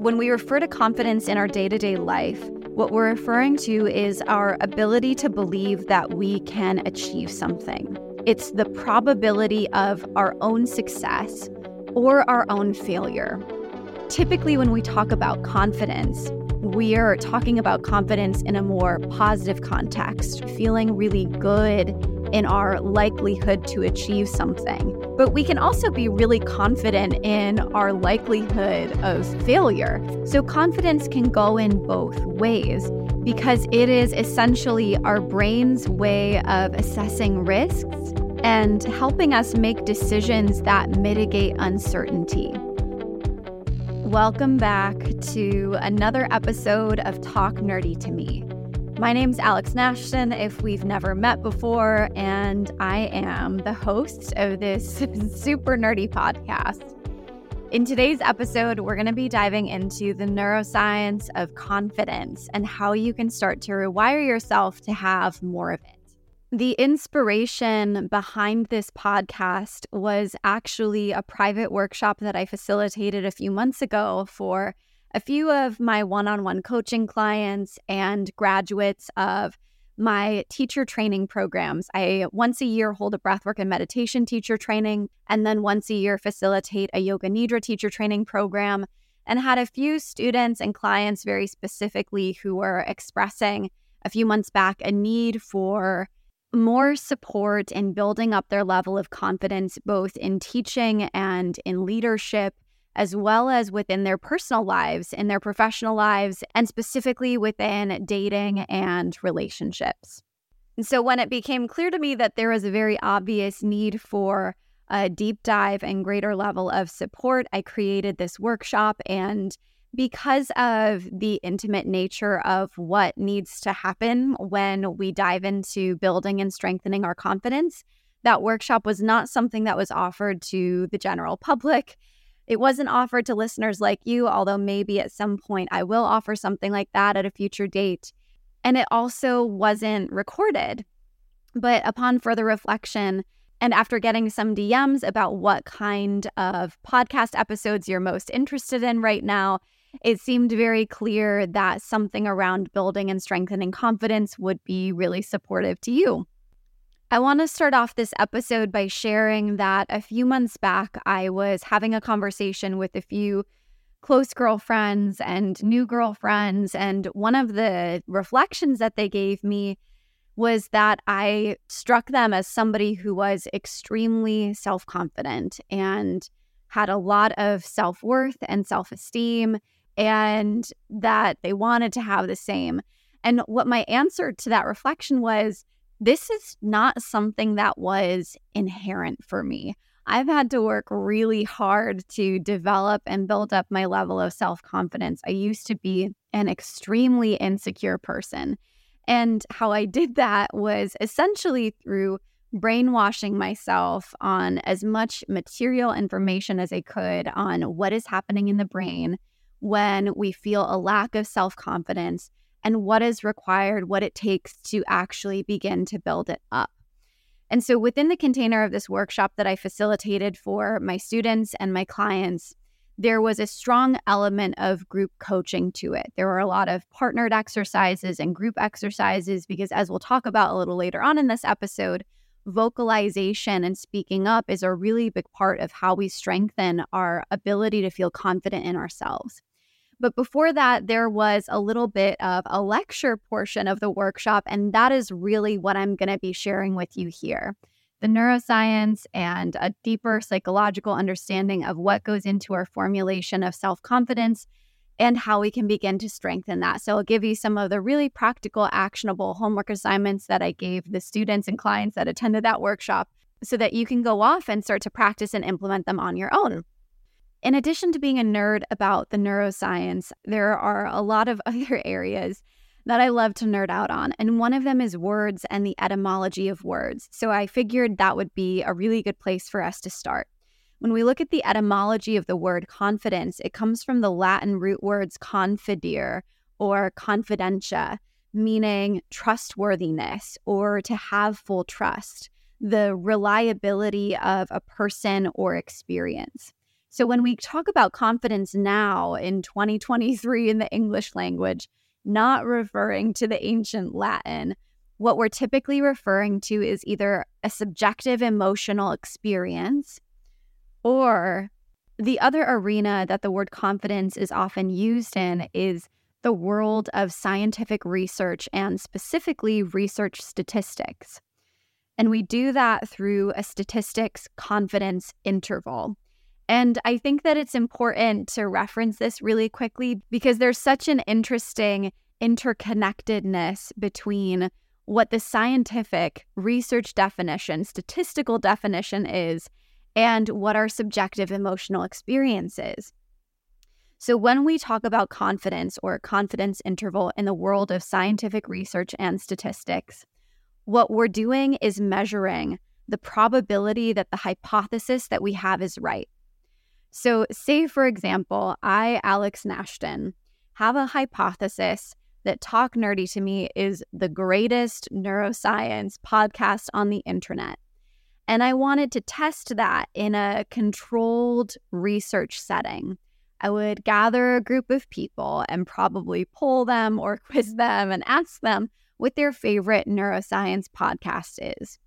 When we refer to confidence in our day to day life, what we're referring to is our ability to believe that we can achieve something. It's the probability of our own success or our own failure. Typically, when we talk about confidence, we are talking about confidence in a more positive context, feeling really good in our likelihood to achieve something. But we can also be really confident in our likelihood of failure. So, confidence can go in both ways because it is essentially our brain's way of assessing risks and helping us make decisions that mitigate uncertainty. Welcome back to another episode of Talk Nerdy to Me. My name's Alex Nashton, if we've never met before, and I am the host of this super nerdy podcast. In today's episode, we're going to be diving into the neuroscience of confidence and how you can start to rewire yourself to have more of it. The inspiration behind this podcast was actually a private workshop that I facilitated a few months ago for a few of my one on one coaching clients and graduates of my teacher training programs. I once a year hold a breathwork and meditation teacher training, and then once a year facilitate a yoga nidra teacher training program. And had a few students and clients very specifically who were expressing a few months back a need for more support in building up their level of confidence, both in teaching and in leadership as well as within their personal lives, in their professional lives, and specifically within dating and relationships. And so, when it became clear to me that there was a very obvious need for a deep dive and greater level of support, I created this workshop. And because of the intimate nature of what needs to happen when we dive into building and strengthening our confidence, that workshop was not something that was offered to the general public. It wasn't offered to listeners like you, although maybe at some point I will offer something like that at a future date. And it also wasn't recorded. But upon further reflection, and after getting some DMs about what kind of podcast episodes you're most interested in right now, it seemed very clear that something around building and strengthening confidence would be really supportive to you. I want to start off this episode by sharing that a few months back, I was having a conversation with a few close girlfriends and new girlfriends. And one of the reflections that they gave me was that I struck them as somebody who was extremely self confident and had a lot of self worth and self esteem, and that they wanted to have the same. And what my answer to that reflection was, this is not something that was inherent for me. I've had to work really hard to develop and build up my level of self confidence. I used to be an extremely insecure person. And how I did that was essentially through brainwashing myself on as much material information as I could on what is happening in the brain when we feel a lack of self confidence and what is required, what it takes to actually begin to build it up. And so, within the container of this workshop that I facilitated for my students and my clients, there was a strong element of group coaching to it. There were a lot of partnered exercises and group exercises because, as we'll talk about a little later on in this episode, vocalization and speaking up is a really big part of how we strengthen our ability to feel confident in ourselves. But before that, there was a little bit of a lecture portion of the workshop. And that is really what I'm going to be sharing with you here the neuroscience and a deeper psychological understanding of what goes into our formulation of self confidence and how we can begin to strengthen that. So, I'll give you some of the really practical, actionable homework assignments that I gave the students and clients that attended that workshop so that you can go off and start to practice and implement them on your own. In addition to being a nerd about the neuroscience, there are a lot of other areas that I love to nerd out on. And one of them is words and the etymology of words. So I figured that would be a really good place for us to start. When we look at the etymology of the word confidence, it comes from the Latin root words confidere or confidentia, meaning trustworthiness or to have full trust, the reliability of a person or experience. So when we talk about confidence now in 2023 in the English language, not referring to the ancient Latin, what we're typically referring to is either a subjective emotional experience or the other arena that the word confidence is often used in is the world of scientific research and specifically research statistics. And we do that through a statistics confidence interval. And I think that it's important to reference this really quickly because there's such an interesting interconnectedness between what the scientific research definition, statistical definition is, and what our subjective emotional experience is. So, when we talk about confidence or confidence interval in the world of scientific research and statistics, what we're doing is measuring the probability that the hypothesis that we have is right. So, say, for example, I, Alex Nashton, have a hypothesis that Talk Nerdy to Me is the greatest neuroscience podcast on the internet. And I wanted to test that in a controlled research setting. I would gather a group of people and probably poll them or quiz them and ask them what their favorite neuroscience podcast is.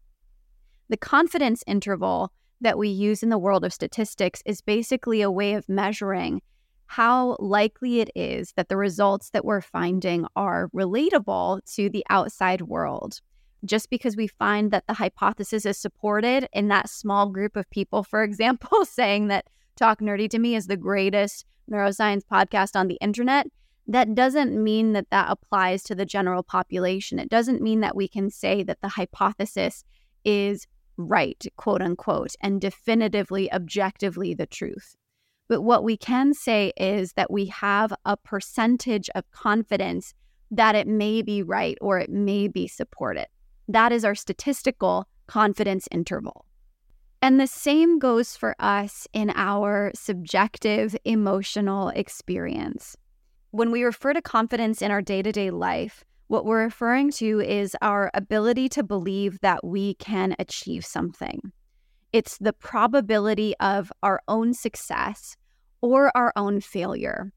The confidence interval that we use in the world of statistics is basically a way of measuring how likely it is that the results that we're finding are relatable to the outside world just because we find that the hypothesis is supported in that small group of people, for example, saying that Talk Nerdy to Me is the greatest neuroscience podcast on the internet, that doesn't mean that that applies to the general population. It doesn't mean that we can say that the hypothesis is right, quote unquote, and definitively, objectively the truth. But what we can say is that we have a percentage of confidence that it may be right or it may be supported. That is our statistical confidence interval. And the same goes for us in our subjective emotional experience. When we refer to confidence in our day to day life, what we're referring to is our ability to believe that we can achieve something. It's the probability of our own success or our own failure.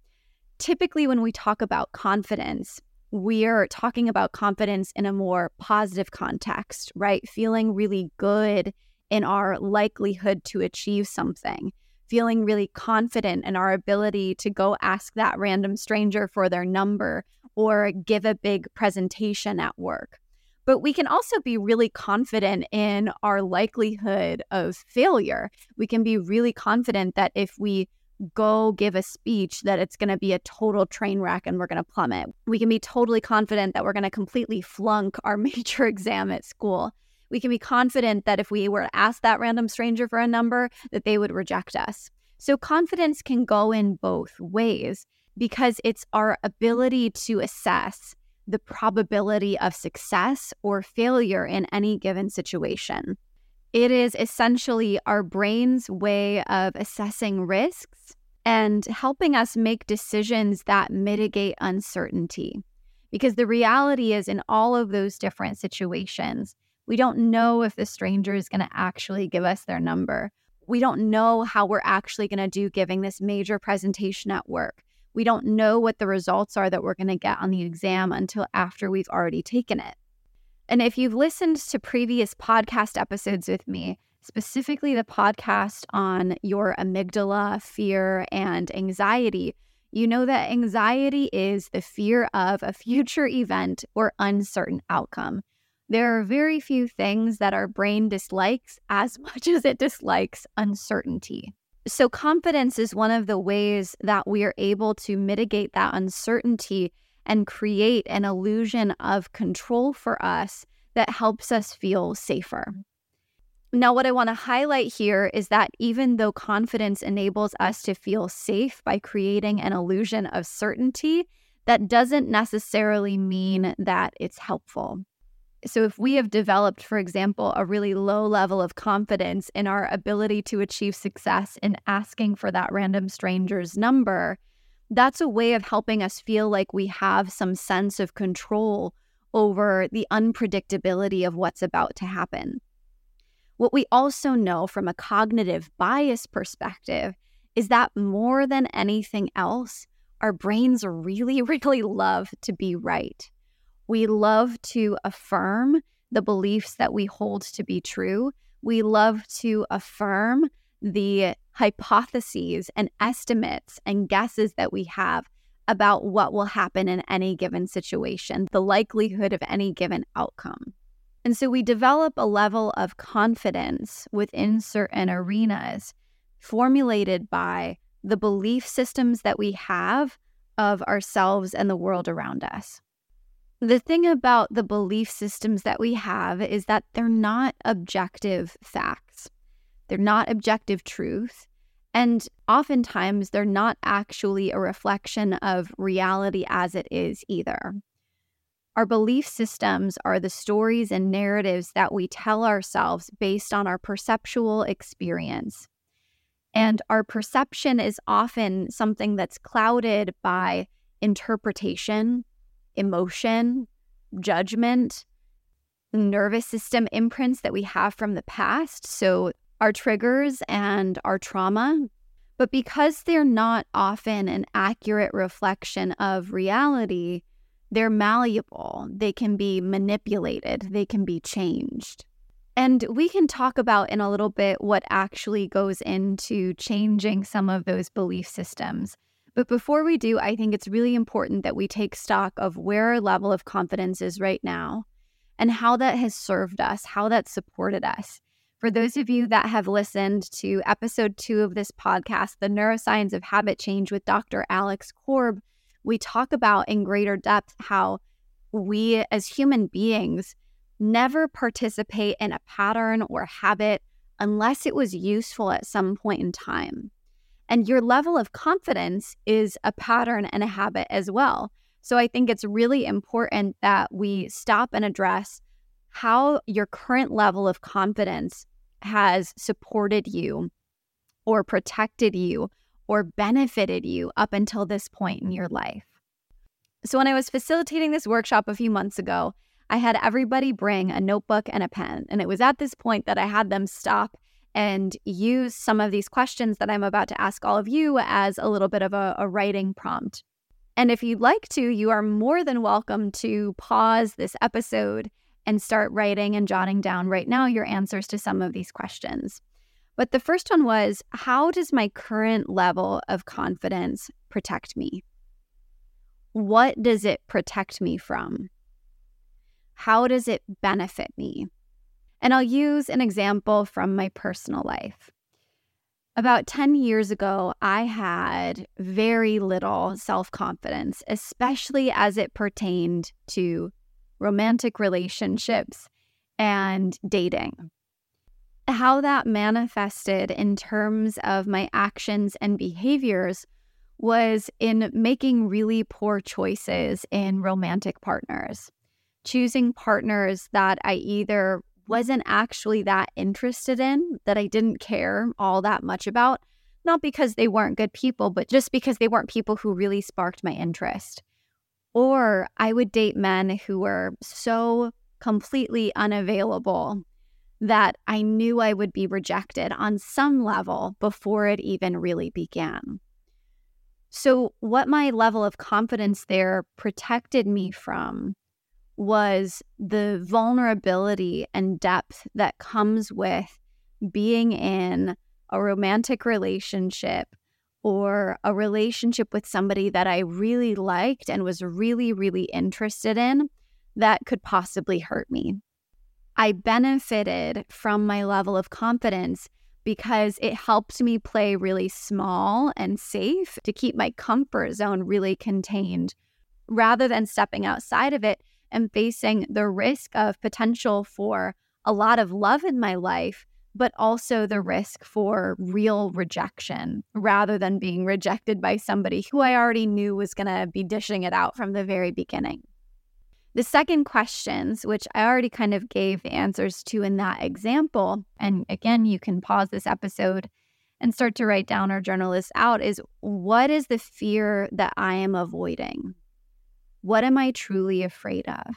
Typically, when we talk about confidence, we're talking about confidence in a more positive context, right? Feeling really good in our likelihood to achieve something, feeling really confident in our ability to go ask that random stranger for their number or give a big presentation at work. But we can also be really confident in our likelihood of failure. We can be really confident that if we go give a speech that it's going to be a total train wreck and we're going to plummet. We can be totally confident that we're going to completely flunk our major exam at school. We can be confident that if we were to ask that random stranger for a number, that they would reject us. So confidence can go in both ways because it's our ability to assess the probability of success or failure in any given situation. It is essentially our brain's way of assessing risks and helping us make decisions that mitigate uncertainty. Because the reality is, in all of those different situations, we don't know if the stranger is going to actually give us their number. We don't know how we're actually going to do giving this major presentation at work. We don't know what the results are that we're going to get on the exam until after we've already taken it. And if you've listened to previous podcast episodes with me, specifically the podcast on your amygdala, fear, and anxiety, you know that anxiety is the fear of a future event or uncertain outcome. There are very few things that our brain dislikes as much as it dislikes uncertainty. So, confidence is one of the ways that we are able to mitigate that uncertainty and create an illusion of control for us that helps us feel safer. Now, what I want to highlight here is that even though confidence enables us to feel safe by creating an illusion of certainty, that doesn't necessarily mean that it's helpful. So, if we have developed, for example, a really low level of confidence in our ability to achieve success in asking for that random stranger's number, that's a way of helping us feel like we have some sense of control over the unpredictability of what's about to happen. What we also know from a cognitive bias perspective is that more than anything else, our brains really, really love to be right. We love to affirm the beliefs that we hold to be true. We love to affirm the hypotheses and estimates and guesses that we have about what will happen in any given situation, the likelihood of any given outcome. And so we develop a level of confidence within certain arenas formulated by the belief systems that we have of ourselves and the world around us. The thing about the belief systems that we have is that they're not objective facts. They're not objective truth. And oftentimes, they're not actually a reflection of reality as it is either. Our belief systems are the stories and narratives that we tell ourselves based on our perceptual experience. And our perception is often something that's clouded by interpretation, emotion, judgment, nervous system imprints that we have from the past. So, our triggers and our trauma. But because they're not often an accurate reflection of reality, they're malleable, they can be manipulated, they can be changed. And we can talk about in a little bit what actually goes into changing some of those belief systems. But before we do, I think it's really important that we take stock of where our level of confidence is right now and how that has served us, how that supported us. For those of you that have listened to episode two of this podcast, The Neuroscience of Habit Change with Dr. Alex Korb, we talk about in greater depth how we as human beings never participate in a pattern or habit unless it was useful at some point in time. And your level of confidence is a pattern and a habit as well. So I think it's really important that we stop and address how your current level of confidence has supported you or protected you or benefited you up until this point in your life. So, when I was facilitating this workshop a few months ago, I had everybody bring a notebook and a pen. And it was at this point that I had them stop and use some of these questions that I'm about to ask all of you as a little bit of a, a writing prompt. And if you'd like to, you are more than welcome to pause this episode and start writing and jotting down right now your answers to some of these questions. But the first one was How does my current level of confidence protect me? What does it protect me from? How does it benefit me? And I'll use an example from my personal life. About 10 years ago, I had very little self confidence, especially as it pertained to romantic relationships and dating how that manifested in terms of my actions and behaviors was in making really poor choices in romantic partners, choosing partners that I either wasn't actually that interested in, that I didn't care all that much about, not because they weren't good people, but just because they weren't people who really sparked my interest. Or I would date men who were so completely unavailable that I knew I would be rejected on some level before it even really began. So, what my level of confidence there protected me from was the vulnerability and depth that comes with being in a romantic relationship or a relationship with somebody that I really liked and was really, really interested in that could possibly hurt me. I benefited from my level of confidence because it helped me play really small and safe to keep my comfort zone really contained rather than stepping outside of it and facing the risk of potential for a lot of love in my life, but also the risk for real rejection rather than being rejected by somebody who I already knew was going to be dishing it out from the very beginning. The second questions, which I already kind of gave the answers to in that example, and again, you can pause this episode and start to write down or journal this out, is what is the fear that I am avoiding? What am I truly afraid of?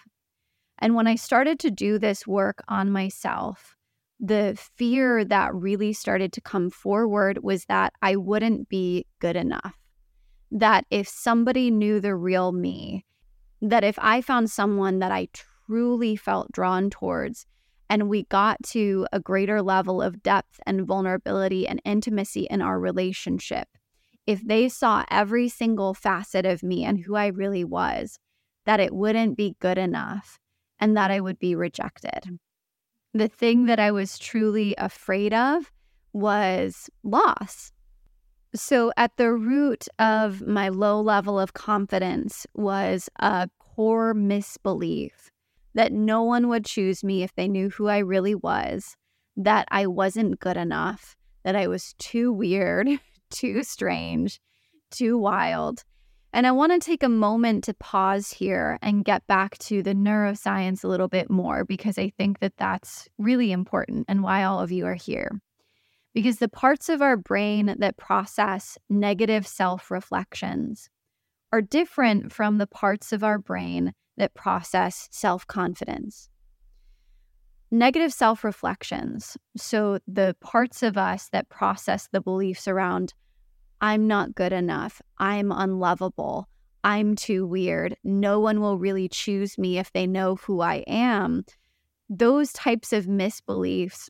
And when I started to do this work on myself, the fear that really started to come forward was that I wouldn't be good enough. That if somebody knew the real me, that if I found someone that I truly felt drawn towards, and we got to a greater level of depth and vulnerability and intimacy in our relationship, if they saw every single facet of me and who I really was, that it wouldn't be good enough and that I would be rejected. The thing that I was truly afraid of was loss. So, at the root of my low level of confidence was a core misbelief that no one would choose me if they knew who I really was, that I wasn't good enough, that I was too weird, too strange, too wild. And I want to take a moment to pause here and get back to the neuroscience a little bit more because I think that that's really important and why all of you are here. Because the parts of our brain that process negative self reflections are different from the parts of our brain that process self confidence. Negative self reflections, so the parts of us that process the beliefs around, I'm not good enough, I'm unlovable, I'm too weird, no one will really choose me if they know who I am. Those types of misbeliefs,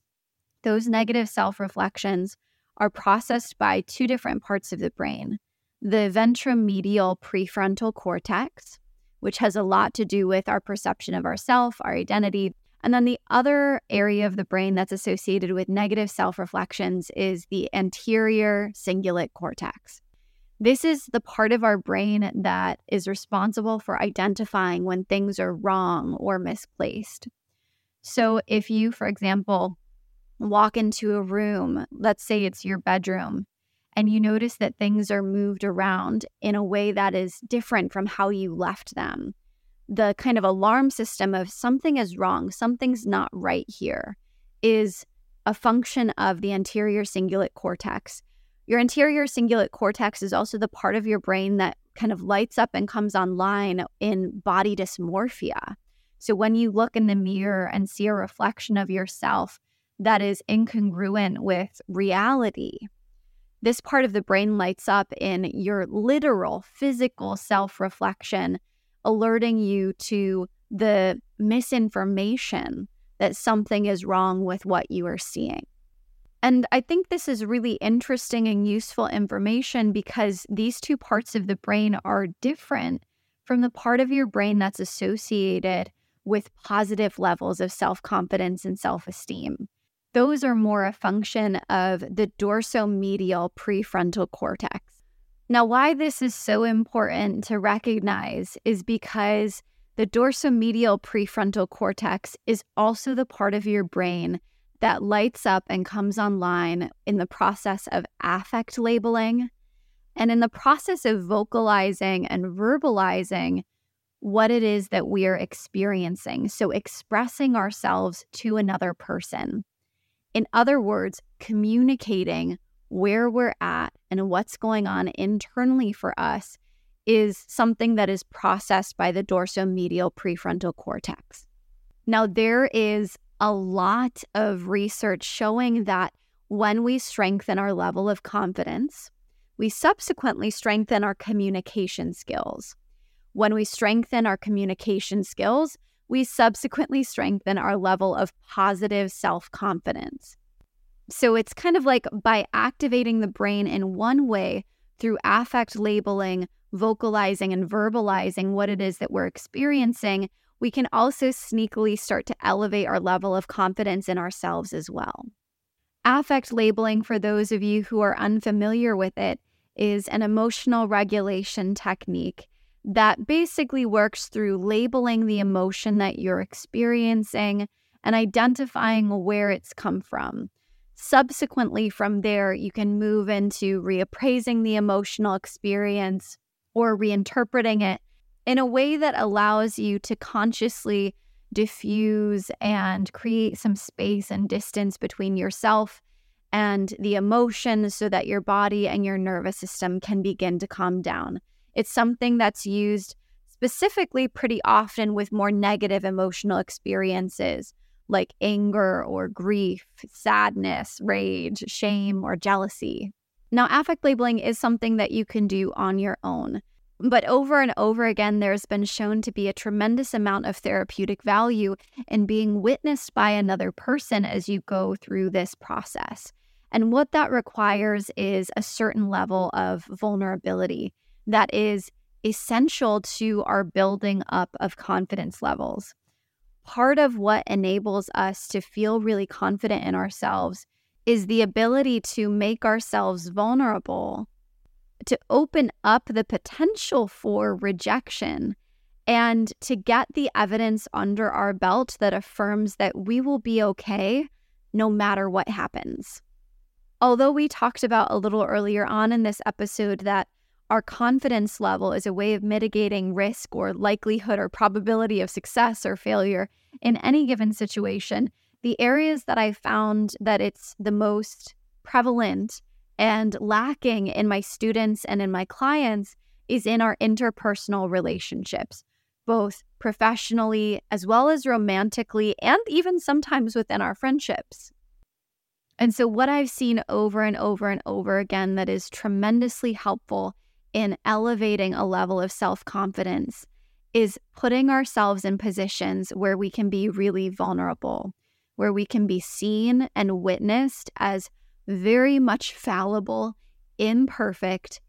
those negative self reflections, are processed by two different parts of the brain the ventromedial prefrontal cortex, which has a lot to do with our perception of ourself, our identity. And then the other area of the brain that's associated with negative self reflections is the anterior cingulate cortex. This is the part of our brain that is responsible for identifying when things are wrong or misplaced. So, if you, for example, walk into a room, let's say it's your bedroom, and you notice that things are moved around in a way that is different from how you left them. The kind of alarm system of something is wrong, something's not right here, is a function of the anterior cingulate cortex. Your anterior cingulate cortex is also the part of your brain that kind of lights up and comes online in body dysmorphia. So when you look in the mirror and see a reflection of yourself that is incongruent with reality, this part of the brain lights up in your literal physical self reflection, alerting you to the misinformation that something is wrong with what you are seeing. And I think this is really interesting and useful information because these two parts of the brain are different from the part of your brain that's associated with positive levels of self confidence and self esteem those are more a function of the dorsomedial prefrontal cortex. Now, why this is so important to recognize is because the dorsomedial prefrontal cortex is also the part of your brain that lights up and comes online in the process of affect labeling and in the process of vocalizing and verbalizing what it is that we are experiencing. So, expressing ourselves to another person. In other words, communicating where we're at and what's going on internally for us is something that is processed by the dorsomedial prefrontal cortex. Now, there is a lot of research showing that when we strengthen our level of confidence, we subsequently strengthen our communication skills. When we strengthen our communication skills, we subsequently strengthen our level of positive self confidence. So it's kind of like by activating the brain in one way through affect labeling, vocalizing, and verbalizing what it is that we're experiencing, we can also sneakily start to elevate our level of confidence in ourselves as well. Affect labeling, for those of you who are unfamiliar with it, is an emotional regulation technique that basically works through labeling the emotion that you're experiencing and identifying where it's come from. Subsequently, from there, you can move into reappraising the emotional experience or reinterpreting it in a way that allows you to consciously diffuse and create some space and distance between yourself and the emotion so that your body and your nervous system can begin to calm down. It's something that's used specifically pretty often with more negative emotional experiences, like anger or grief, sadness, rage, shame, or jealousy. Now, affect labeling is something that you can do on your own. But over and over again, there's been shown to be a tremendous amount of therapeutic value in being witnessed by another person as you go through this process. And what that requires is a certain level of vulnerability that is essential to our building up of confidence levels. Part of what enables us to feel really confident in ourselves is the ability to make ourselves vulnerable, to open up the potential for rejection, and to get the evidence under our belt that affirms that we will be okay no matter what happens. Although we talked about a little earlier on in this episode that our confidence level is a way of mitigating risk or likelihood or probability of success or failure in any given situation. The areas that I found that it's the most prevalent and lacking in my students and in my clients is in our interpersonal relationships, both professionally as well as romantically, and even sometimes within our friendships. And so, what I've seen over and over and over again that is tremendously helpful in elevating a level of self confidence is putting ourselves in positions where we can be really vulnerable, where we can be seen and witnessed as very much fallible, imperfect,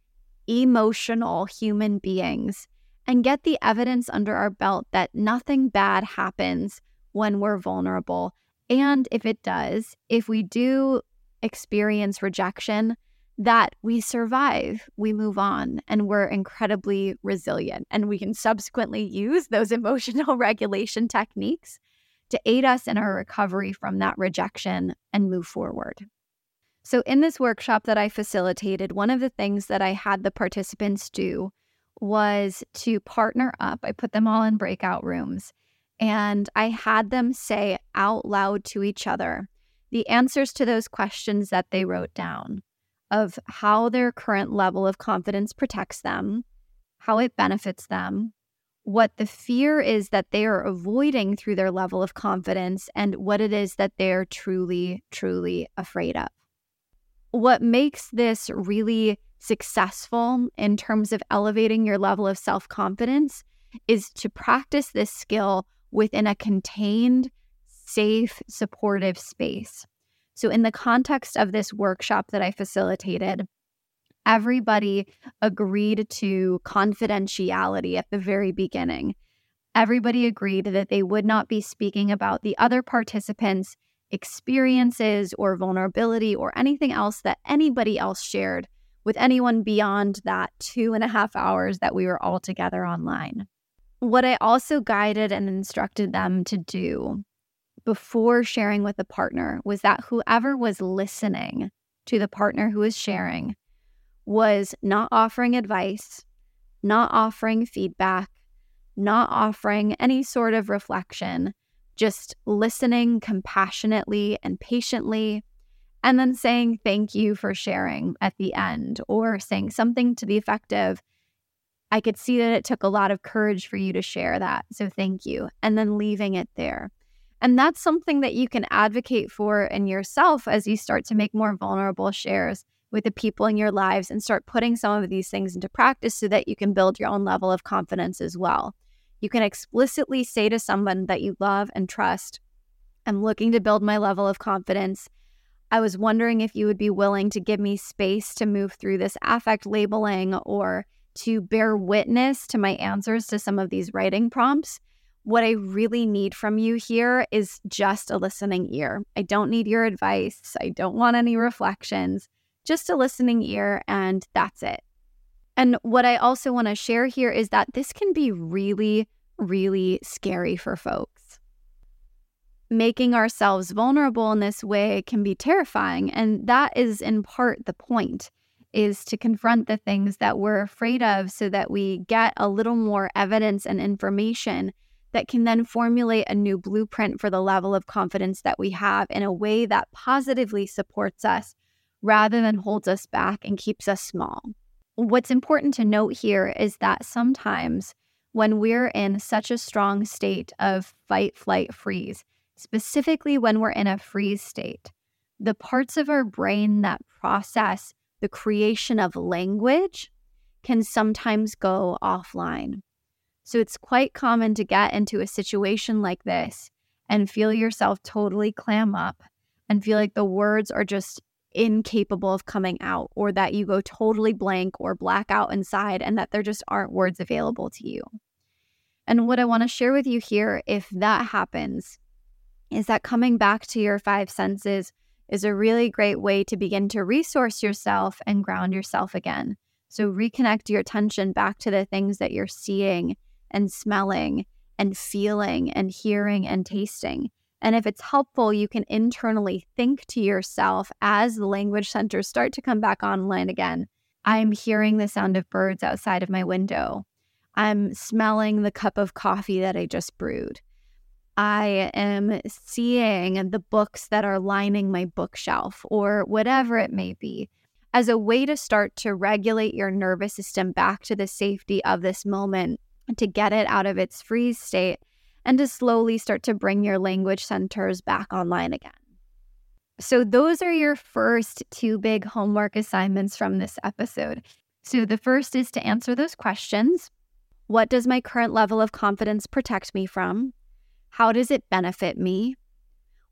emotional human beings, and get the evidence under our belt that nothing bad happens when we're vulnerable. And if it does, if we do experience rejection, that we survive, we move on, and we're incredibly resilient. And we can subsequently use those emotional regulation techniques to aid us in our recovery from that rejection and move forward. So, in this workshop that I facilitated, one of the things that I had the participants do was to partner up. I put them all in breakout rooms and I had them say out loud to each other the answers to those questions that they wrote down of how their current level of confidence protects them, how it benefits them, what the fear is that they are avoiding through their level of confidence, and what it is that they're truly, truly afraid of. What makes this really successful in terms of elevating your level of self confidence is to practice this skill within a contained, safe, supportive space. So, in the context of this workshop that I facilitated, everybody agreed to confidentiality at the very beginning. Everybody agreed that they would not be speaking about the other participants' experiences or vulnerability or anything else that anybody else shared with anyone beyond that two and a half hours that we were all together online. What I also guided and instructed them to do before sharing with the partner was that whoever was listening to the partner who was sharing was not offering advice, not offering feedback, not offering any sort of reflection, just listening compassionately and patiently, and then saying thank you for sharing at the end, or saying something to the effect of, I could see that it took a lot of courage for you to share that. So thank you. And then leaving it there. And that's something that you can advocate for in yourself as you start to make more vulnerable shares with the people in your lives and start putting some of these things into practice so that you can build your own level of confidence as well. You can explicitly say to someone that you love and trust, I'm looking to build my level of confidence. I was wondering if you would be willing to give me space to move through this affect labeling or to bear witness to my answers to some of these writing prompts what I really need from you here is just a listening ear. I don't need your advice. I don't want any reflections, just a listening ear, and that's it. And what I also want to share here is that this can be really, really scary for folks. Making ourselves vulnerable in this way can be terrifying. And that is in part the point is to confront the things that we're afraid of so that we get a little more evidence and information that can then formulate a new blueprint for the level of confidence that we have in a way that positively supports us rather than holds us back and keeps us small. What's important to note here is that sometimes when we're in such a strong state of fight, flight, freeze, specifically when we're in a freeze state. The parts of our brain that process the creation of language can sometimes go offline. So it's quite common to get into a situation like this and feel yourself totally clam up and feel like the words are just incapable of coming out or that you go totally blank or black out inside and that there just aren't words available to you. And what I want to share with you here, if that happens, is that coming back to your five senses is a really great way to begin to resource yourself and ground yourself again. So reconnect your attention back to the things that you're seeing and smelling and feeling and hearing and tasting. And if it's helpful, you can internally think to yourself as the language centers start to come back online again. I'm hearing the sound of birds outside of my window. I'm smelling the cup of coffee that I just brewed. I am seeing the books that are lining my bookshelf or whatever it may be as a way to start to regulate your nervous system back to the safety of this moment to get it out of its freeze state and to slowly start to bring your language centers back online again. So, those are your first two big homework assignments from this episode. So, the first is to answer those questions What does my current level of confidence protect me from? How does it benefit me?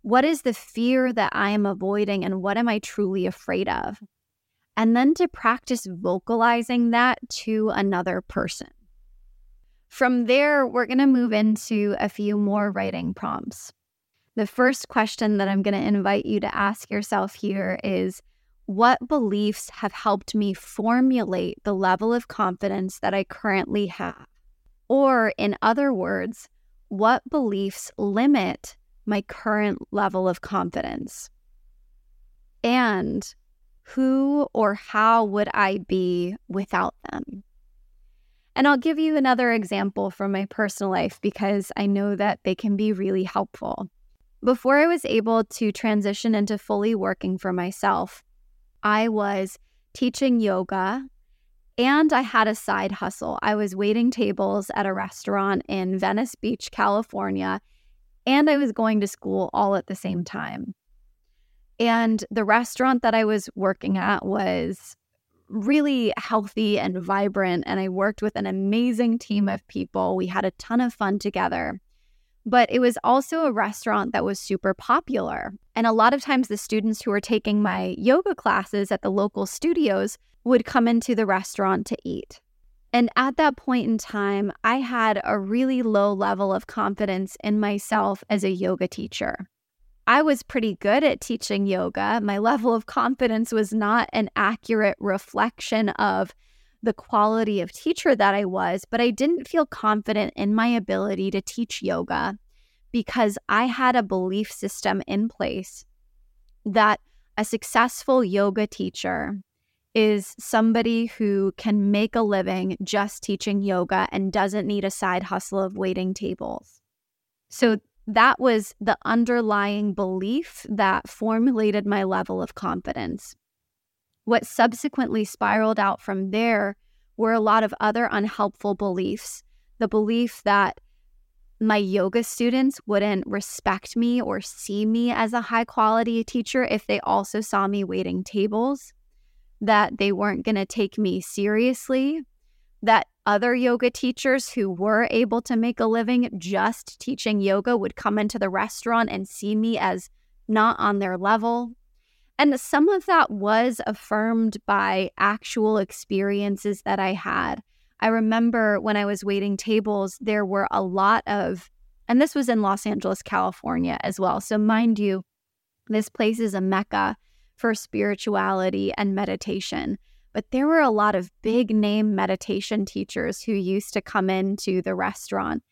What is the fear that I am avoiding, and what am I truly afraid of? And then to practice vocalizing that to another person. From there, we're going to move into a few more writing prompts. The first question that I'm going to invite you to ask yourself here is What beliefs have helped me formulate the level of confidence that I currently have? Or, in other words, what beliefs limit my current level of confidence? And who or how would I be without them? And I'll give you another example from my personal life because I know that they can be really helpful. Before I was able to transition into fully working for myself, I was teaching yoga and I had a side hustle. I was waiting tables at a restaurant in Venice Beach, California, and I was going to school all at the same time. And the restaurant that I was working at was really healthy and vibrant. And I worked with an amazing team of people. We had a ton of fun together. But it was also a restaurant that was super popular. And a lot of times, the students who were taking my yoga classes at the local studios would come into the restaurant to eat. And at that point in time, I had a really low level of confidence in myself as a yoga teacher. I was pretty good at teaching yoga. My level of confidence was not an accurate reflection of the quality of teacher that I was, but I didn't feel confident in my ability to teach yoga because I had a belief system in place that a successful yoga teacher is somebody who can make a living just teaching yoga and doesn't need a side hustle of waiting tables. So that was the underlying belief that formulated my level of confidence. What subsequently spiraled out from there were a lot of other unhelpful beliefs. The belief that my yoga students wouldn't respect me or see me as a high quality teacher if they also saw me waiting tables, that they weren't going to take me seriously, that other yoga teachers who were able to make a living just teaching yoga would come into the restaurant and see me as not on their level. And some of that was affirmed by actual experiences that I had. I remember when I was waiting tables, there were a lot of, and this was in Los Angeles, California as well. So, mind you, this place is a mecca for spirituality and meditation. But there were a lot of big name meditation teachers who used to come into the restaurant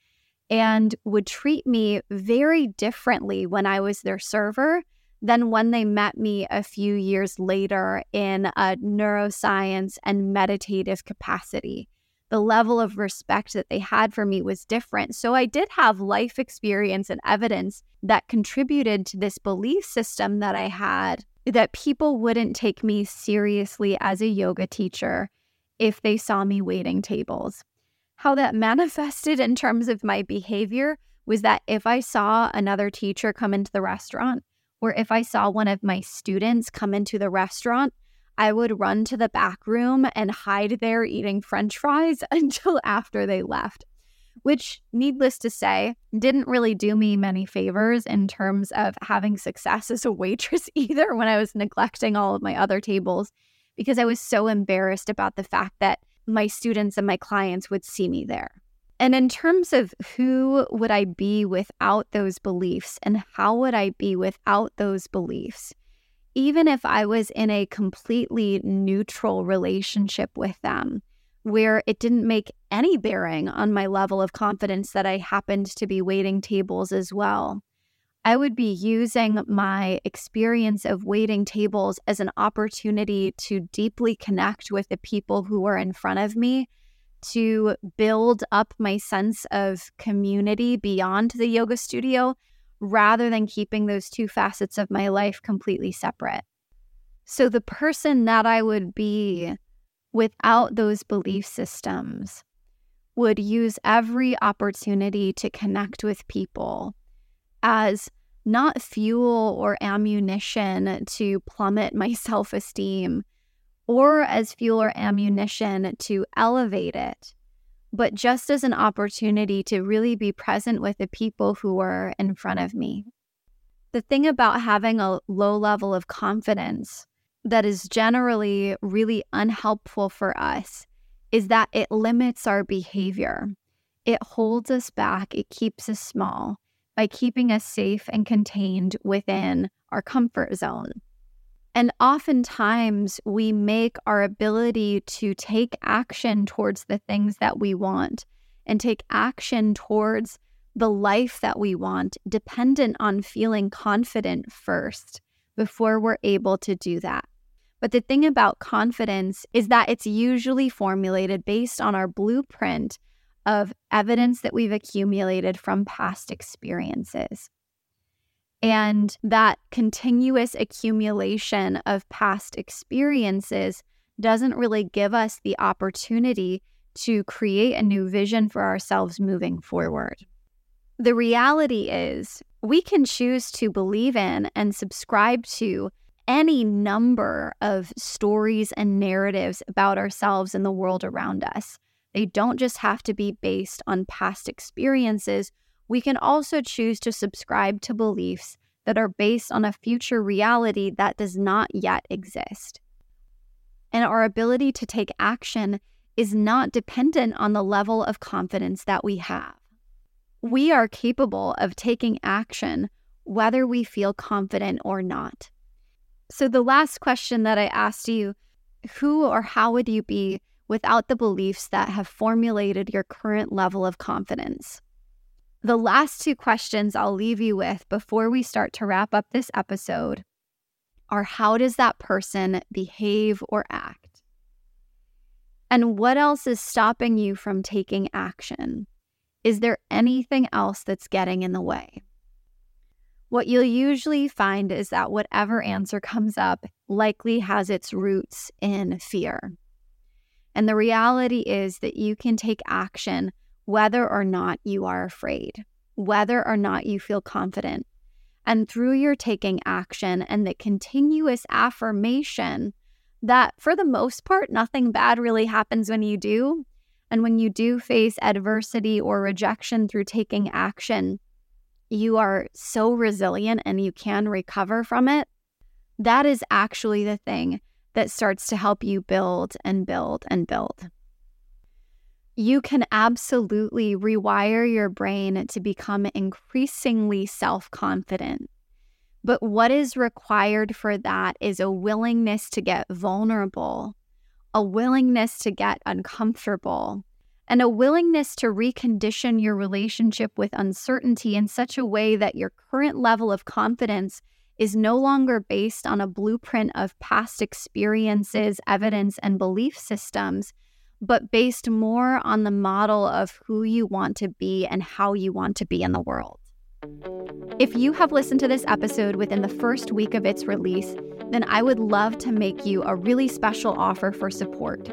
and would treat me very differently when I was their server than when they met me a few years later in a neuroscience and meditative capacity. The level of respect that they had for me was different. So I did have life experience and evidence that contributed to this belief system that I had that people wouldn't take me seriously as a yoga teacher if they saw me waiting tables. How that manifested in terms of my behavior was that if I saw another teacher come into the restaurant, or if I saw one of my students come into the restaurant, I would run to the back room and hide there eating french fries until after they left, which, needless to say, didn't really do me many favors in terms of having success as a waitress either when I was neglecting all of my other tables because I was so embarrassed about the fact that my students and my clients would see me there. And in terms of who would I be without those beliefs and how would I be without those beliefs? Even if I was in a completely neutral relationship with them, where it didn't make any bearing on my level of confidence that I happened to be waiting tables as well, I would be using my experience of waiting tables as an opportunity to deeply connect with the people who were in front of me to build up my sense of community beyond the yoga studio rather than keeping those two facets of my life completely separate. So, the person that I would be without those belief systems would use every opportunity to connect with people as not fuel or ammunition to plummet my self esteem or as fuel or ammunition to elevate it, but just as an opportunity to really be present with the people who are in front of me. The thing about having a low level of confidence that is generally really unhelpful for us is that it limits our behavior. It holds us back, it keeps us small by keeping us safe and contained within our comfort zone. And oftentimes, we make our ability to take action towards the things that we want and take action towards the life that we want dependent on feeling confident first before we're able to do that. But the thing about confidence is that it's usually formulated based on our blueprint of evidence that we've accumulated from past experiences. And that continuous accumulation of past experiences doesn't really give us the opportunity to create a new vision for ourselves moving forward. The reality is, we can choose to believe in and subscribe to any number of stories and narratives about ourselves and the world around us. They don't just have to be based on past experiences we can also choose to subscribe to beliefs that are based on a future reality that does not yet exist. And our ability to take action is not dependent on the level of confidence that we have. We are capable of taking action whether we feel confident or not. So, the last question that I asked you who or how would you be without the beliefs that have formulated your current level of confidence? The last two questions I'll leave you with before we start to wrap up this episode are how does that person behave or act? And what else is stopping you from taking action? Is there anything else that's getting in the way? What you'll usually find is that whatever answer comes up likely has its roots in fear. And the reality is that you can take action whether or not you are afraid, whether or not you feel confident. And through your taking action and the continuous affirmation that, for the most part, nothing bad really happens when you do. And when you do face adversity or rejection through taking action, you are so resilient and you can recover from it. That is actually the thing that starts to help you build and build and build you can absolutely rewire your brain to become increasingly self confident. But what is required for that is a willingness to get vulnerable, a willingness to get uncomfortable, and a willingness to recondition your relationship with uncertainty in such a way that your current level of confidence is no longer based on a blueprint of past experiences, evidence, and belief systems but based more on the model of who you want to be and how you want to be in the world. If you have listened to this episode within the first week of its release, then I would love to make you a really special offer for support.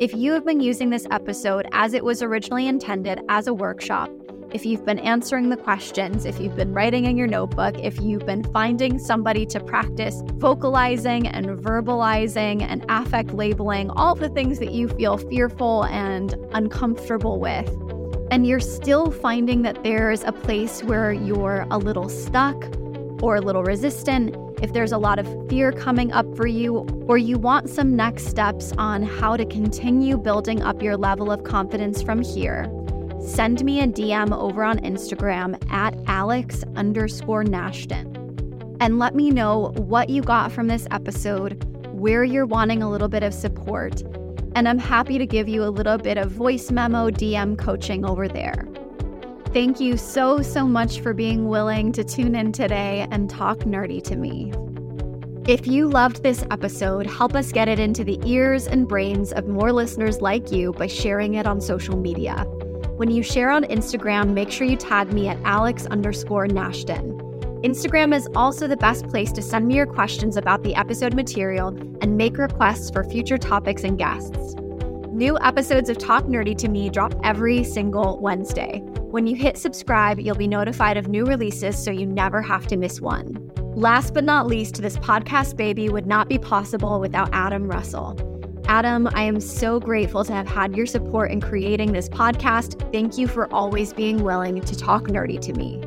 If you have been using this episode as it was originally intended as a workshop, if you've been answering the questions, if you've been writing in your notebook, if you've been finding somebody to practice vocalizing and verbalizing and affect labeling, all the things that you feel fearful and uncomfortable with, and you're still finding that there's a place where you're a little stuck or a little resistant, if there's a lot of fear coming up for you, or you want some next steps on how to continue building up your level of confidence from here, send me a DM over on Instagram at Alex underscore Nashton and let me know what you got from this episode, where you're wanting a little bit of support, and I'm happy to give you a little bit of voice memo DM coaching over there. Thank you so, so much for being willing to tune in today and talk nerdy to me. If you loved this episode, help us get it into the ears and brains of more listeners like you by sharing it on social media. When you share on Instagram, make sure you tag me at Alex underscore Nashton. Instagram is also the best place to send me your questions about the episode material and make requests for future topics and guests. New episodes of Talk Nerdy to Me drop every single Wednesday. When you hit subscribe, you'll be notified of new releases so you never have to miss one. Last but not least, this podcast baby would not be possible without Adam Russell. Adam, I am so grateful to have had your support in creating this podcast. Thank you for always being willing to talk nerdy to me.